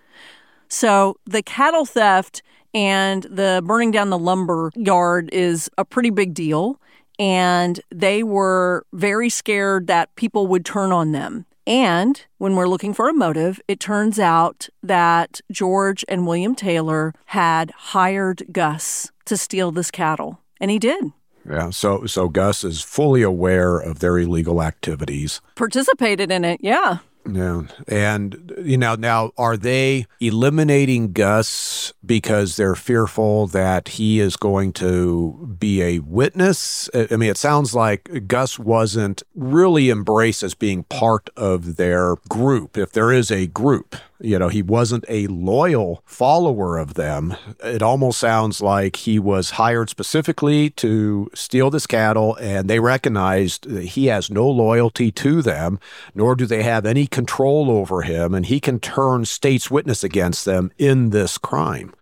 So the cattle theft and the burning down the lumber yard is a pretty big deal. And they were very scared that people would turn on them. And when we're looking for a motive, it turns out that George and William Taylor had hired Gus to steal this cattle. And he did. Yeah, so so Gus is fully aware of their illegal activities. Participated in it, yeah. Yeah. And you know, now are they eliminating Gus because they're fearful that he is going to be a witness? I mean, it sounds like Gus wasn't really embraced as being part of their group, if there is a group. You know, he wasn't a loyal follower of them. It almost sounds like he was hired specifically to steal this cattle, and they recognized that he has no loyalty to them, nor do they have any control over him, and he can turn state's witness against them in this crime.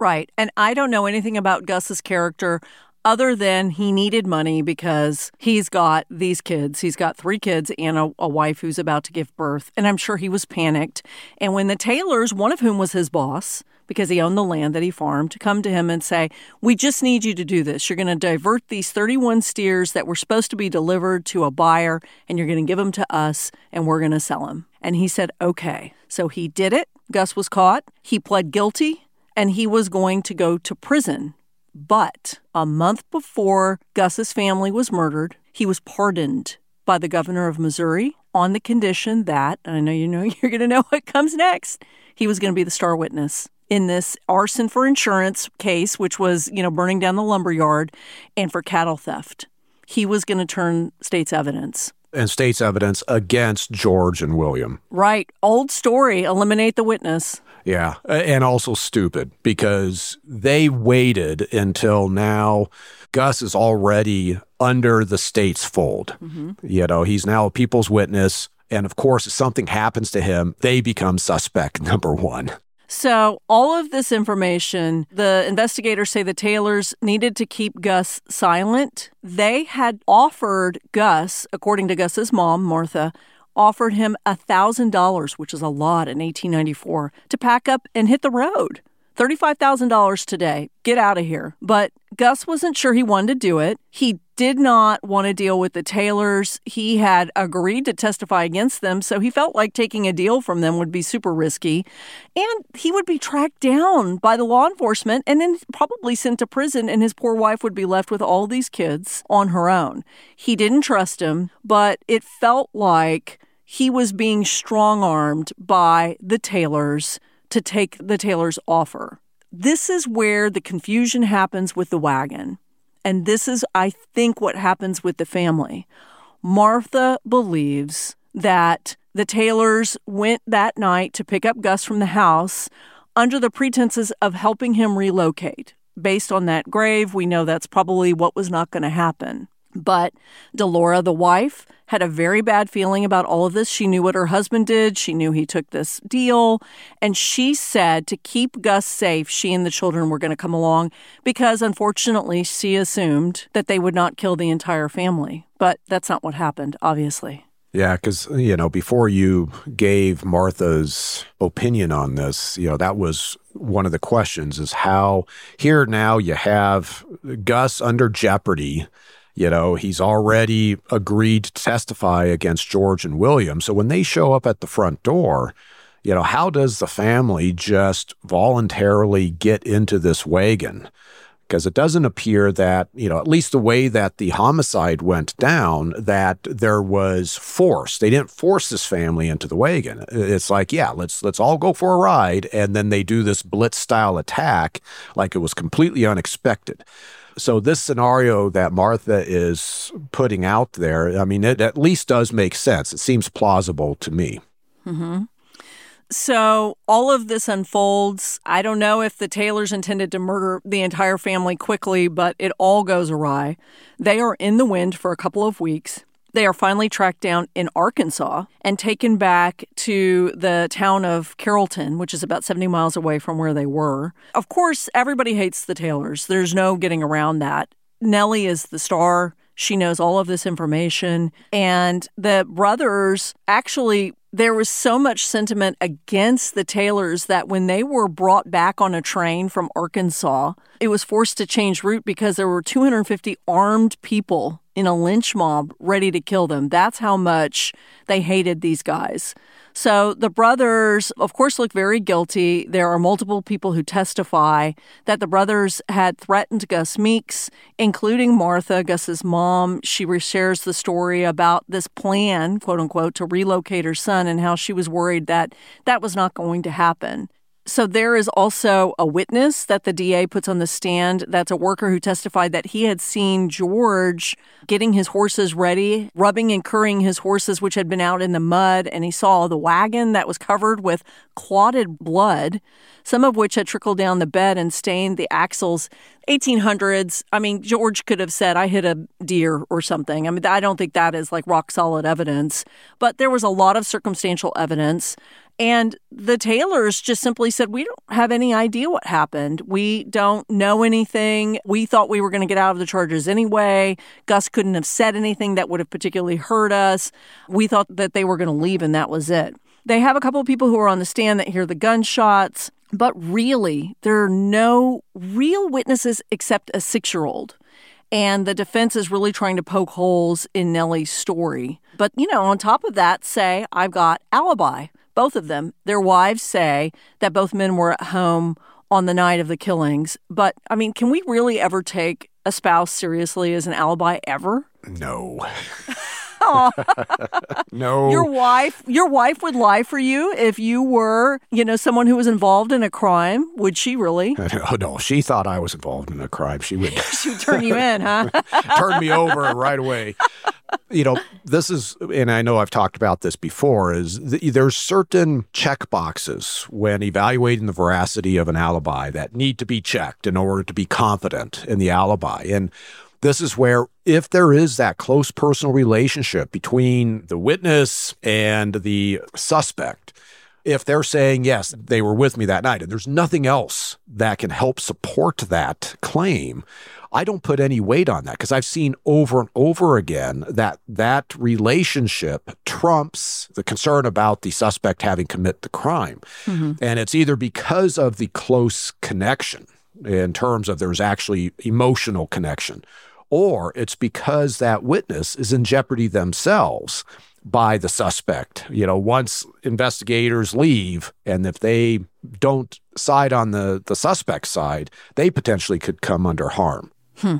Right. And I don't know anything about Gus's character other than he needed money because he's got these kids. He's got three kids and a, a, wife who's about to give birth. And I'm sure he was panicked. And when the Taylors, one of whom was his boss, because he owned the land that he farmed, come to him and say, We just need you to do this. You're going to divert these 31 steers that were supposed to be delivered to a buyer, and you're going to give them to us, and we're going to sell them. And he said, Okay. So he did it. Gus was caught. He pled guilty, and he was going to go to prison but a month before Gus's family was murdered, he was pardoned by the governor of Missouri on the condition that, I know you know (laughs) you're going to know what comes next, he was going to be the star witness in this arson for insurance case, which was, you know, burning down the lumber yard, and for cattle theft. He was going to turn state's evidence. And state's evidence against George and William. Right. Old story. Eliminate the witness. Yeah. And also stupid because they waited until now. Gus is already under the state's fold. Mm-hmm. You know, he's now a people's witness. And of course, if something happens to him, they become suspect (laughs) number one. So, all of this information, the investigators say the Taylors needed to keep Gus silent. They had offered Gus, according to Gus's mom, Martha, offered him $1,000, which is a lot in 1894, to pack up and hit the road. $35,000 today. Get out of here. But Gus wasn't sure he wanted to do it. He did not want to deal with the Taylors. He had agreed to testify against them, so he felt like taking a deal from them would be super risky. And he would be tracked down by the law enforcement and then probably sent to prison, and his poor wife would be left with all these kids on her own. He didn't trust him, but it felt like he was being strong armed by the Taylors to take the Taylor's offer. This is where the confusion happens with the wagon. And this is, I think, what happens with the family. Martha believes that the Taylors went that night to pick up Gus from the house under the pretenses of helping him relocate. Based on that grave, we know that's probably what was not going to happen. But Delora, the wife, had a very bad feeling about all of this. She knew what her husband did. She knew he took this deal. And she said to keep Gus safe, she and the children were going to come along because unfortunately she assumed that they would not kill the entire family. But that's not what happened, obviously. Yeah, because, you know, before you gave Martha's opinion on this, you know, that was one of the questions is how here now you have Gus under jeopardy you know, he's already agreed to testify against George and William. So when they show up at the front door, you know, how does the family just voluntarily get into this wagon? Because it doesn't appear that, you know, at least the way that the homicide went down, that there was force. They didn't force this family into the wagon. It's like, yeah, let's let's all go for a ride, and then they do this blitz style attack like it was completely unexpected. So this scenario that Martha is putting out there, I mean, it at least does make sense. It seems plausible to me. Mm-hmm. So all of this unfolds. I don't know if the Taylors intended to murder the entire family quickly, but it all goes awry. They are in the wind for a couple of weeks. They are finally tracked down in Arkansas and taken back to the town of Carrollton, which is about 70 miles away from where they were. Of course, everybody hates the Taylors. There's no getting around that. Nellie is the star. She knows all of this information. And the brothers actually there was so much sentiment against the Taylors that when they were brought back on a train from Arkansas, it was forced to change route because there were 250 armed people in a lynch mob ready to kill them. That's how much they hated these guys. So the brothers, of course, look very guilty. There are multiple people who testify that the brothers had threatened Gus Meeks, including Martha, Gus's mom. She shares the story about this plan, quote unquote, to relocate her son and how she was worried that that was not going to happen. So there is also a witness that the DA puts on the stand. That's a worker who testified that he had seen George getting his horses ready, rubbing and currying his horses, which had been out in the mud, and he saw the wagon that was covered with clotted blood, some of which had trickled down the bed and stained the axles. 1800s. I mean, George could have said, I hit a deer or something. I mean, I don't think that is like rock solid evidence, but there was a lot of circumstantial evidence. And the Taylors just simply said, We don't have any idea what happened. We don't know anything. We thought we were going to get out of the charges anyway. Gus couldn't have said anything that would have particularly hurt us. We thought that they were going to leave, and that was it. They have a couple of people who are on the stand that hear the gunshots, but really, there are no real witnesses except a six year old. And the defense is really trying to poke holes in Nellie's story. But, you know, on top of that, say, I've got alibi both of them, their wives say that both men were at home on the night of the killings. But I mean, can we really ever take a spouse seriously as an alibi ever? No. (laughs) (laughs) no. Your wife, your wife would lie for you if you were, you know, someone who was involved in a crime. Would she really? (laughs) Oh no, she thought I was involved in a crime. She would. (laughs) she would turn you in, huh? turn me over right away. You know, this is, and I know I've talked about this before. Is there's certain check boxes when evaluating the veracity of an alibi that need to be checked in order to be confident in the alibi, and this is where, if there is that close personal relationship between the witness and the suspect, if they're saying, yes, they were with me that night, and there's nothing else that can help support that claim, I don't put any weight on that because I've seen over and over again that that relationship trumps the concern about the suspect having commit the crime. Mm-hmm. And it's either because of the close connection in terms of there's actually emotional connection or it's because that witness is in jeopardy themselves by the suspect. You know, once investigators leave, and if they don't side on the, the suspect side, they potentially could come under harm. Hmm.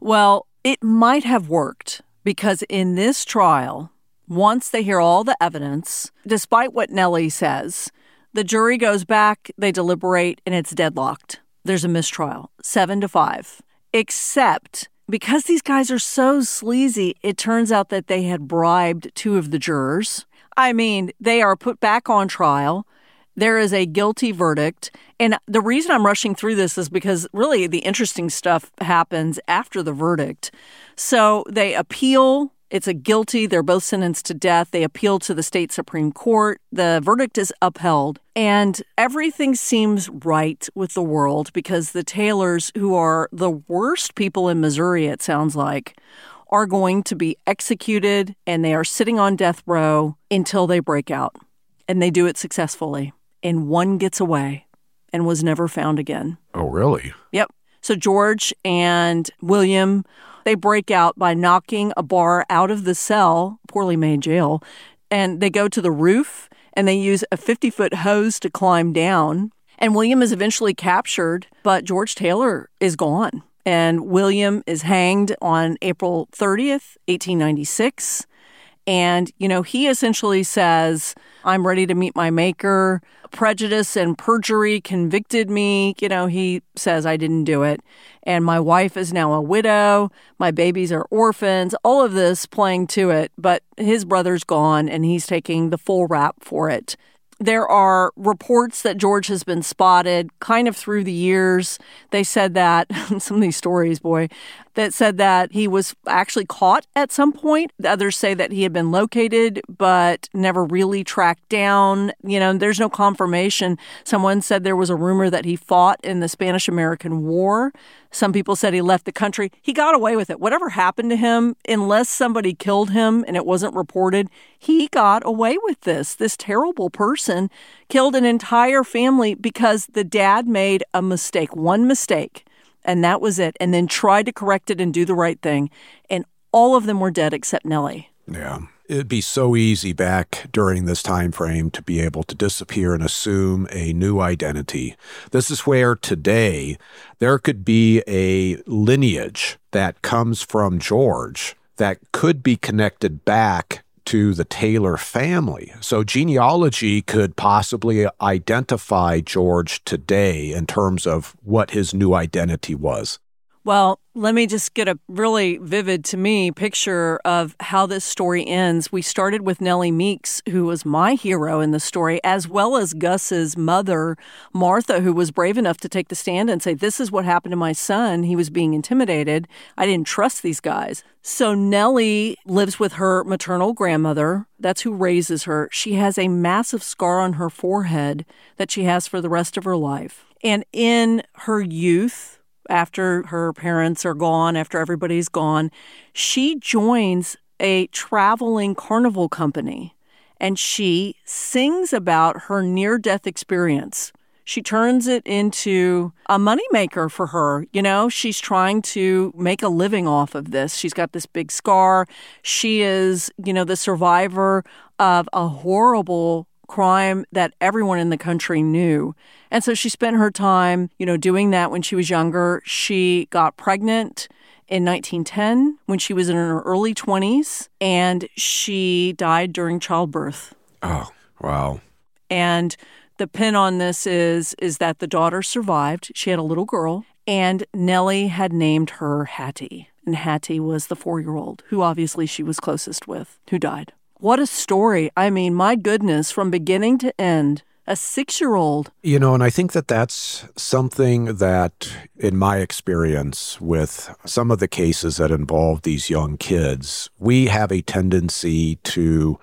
Well, it might have worked because in this trial, once they hear all the evidence, despite what Nellie says, the jury goes back, they deliberate, and it's deadlocked. There's a mistrial, seven to five, except because these guys are so sleazy, it turns out that they had bribed two of the jurors. I mean, they are put back on trial. There is a guilty verdict. And the reason I'm rushing through this is because really the interesting stuff happens after the verdict. So they appeal it's a guilty. They're both sentenced to death. They appeal to the state Supreme Court. The verdict is upheld. And everything seems right with the world because the Taylors, who are the worst people in Missouri, it sounds like, are going to be executed and they are sitting on death row until they break out. And they do it successfully. And one gets away and was never found again. Oh, really? Yep. So George and William they break out by knocking a bar out of the cell, poorly made jail, and they go to the roof and they use a 50 foot hose to climb down. And William is eventually captured, but George Taylor is gone. And William is hanged on April 30th, 1896. And, you know, he essentially says, I'm ready to meet my maker. Prejudice and perjury convicted me. You know, he says I didn't do it. And my wife is now a widow. My babies are orphans. All of this playing to it. But his brother's gone and he's taking the full rap for it. There are reports that George has been spotted kind of through the years. They said that, (laughs) some of these stories, boy, that said that he was actually caught at some point. The others say that he had been located but never really tracked down. You know, there's no confirmation. Someone said there was a rumor that he fought in the Spanish American War. Some people said he left the country. He got away with it. Whatever happened to him, unless somebody killed him and it wasn't reported, he got away with this. This terrible person killed an entire family because the dad made a mistake, one mistake and that was it. And then tried to correct it and do the right thing. And all of them were dead except Nellie. Yeah. It'd be so easy back during this time frame to be able to disappear and assume a new identity. This is where today there could be a lineage that comes from George that could be connected back to the Taylor family. So genealogy could possibly identify George today in terms of what his new identity was. Well, let me just get a really vivid to me picture of how this story ends. We started with Nellie Meeks, who was my hero in the story, as well as Gus's mother, Martha, who was brave enough to take the stand and say, This is what happened to my son. He was being intimidated. I didn't trust these guys. So Nellie lives with her maternal grandmother. That's who raises her. She has a massive scar on her forehead that she has for the rest of her life. And in her youth, after her parents are gone, after everybody's gone, she joins a traveling carnival company and she sings about her near death experience. She turns it into a moneymaker for her. You know, she's trying to make a living off of this. She's got this big scar. She is, you know, the survivor of a horrible crime that everyone in the country knew. And so she spent her time, you know, doing that when she was younger. She got pregnant in 1910 when she was in her early 20s and she died during childbirth. Oh, wow. And the pin on this is is that the daughter survived. She had a little girl and Nellie had named her Hattie. And Hattie was the 4-year-old who obviously she was closest with who died. What a story. I mean, my goodness, from beginning to end, a six year old. You know, and I think that that's something that, in my experience with some of the cases that involve these young kids, we have a tendency to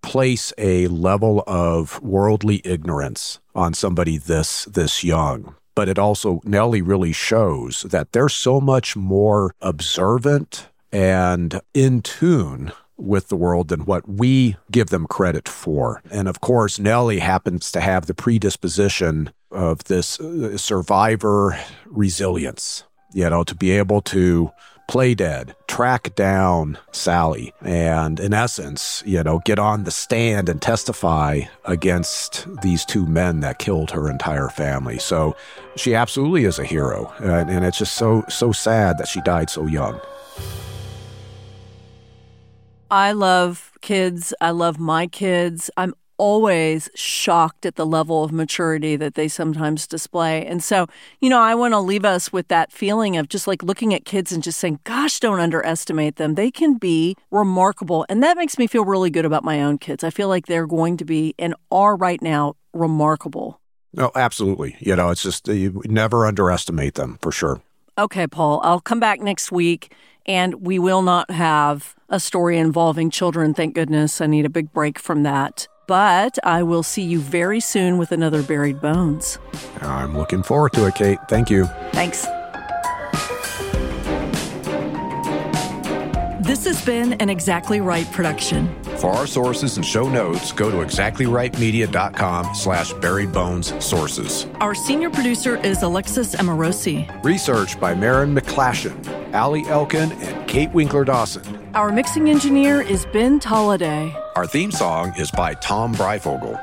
place a level of worldly ignorance on somebody this this young but it also Nellie really shows that they're so much more observant and in tune with the world than what we give them credit for. And of course, Nellie happens to have the predisposition of this uh, survivor resilience, you know, to be able to play dead, track down Sally, and in essence, you know, get on the stand and testify against these two men that killed her entire family. So she absolutely is a hero. And, and it's just so, so sad that she died so young. I love kids. I love my kids. I'm always shocked at the level of maturity that they sometimes display. And so, you know, I want to leave us with that feeling of just like looking at kids and just saying, gosh, don't underestimate them. They can be remarkable. And that makes me feel really good about my own kids. I feel like they're going to be and are right now remarkable. No, absolutely. You know, it's just uh, you never underestimate them for sure. Okay, Paul, I'll come back next week and we will not have a story involving children, thank goodness. I need a big break from that. But I will see you very soon with another Buried Bones. I'm looking forward to it, Kate. Thank you. Thanks. This has been an Exactly Right production. For our sources and show notes, go to exactlyrightmedia.com slash buried bones sources. Our senior producer is Alexis Amorosi. Research by Marin McClashen, Ali Elkin, and Kate Winkler Dawson. Our mixing engineer is Ben Tolliday. Our theme song is by Tom Breyfogle.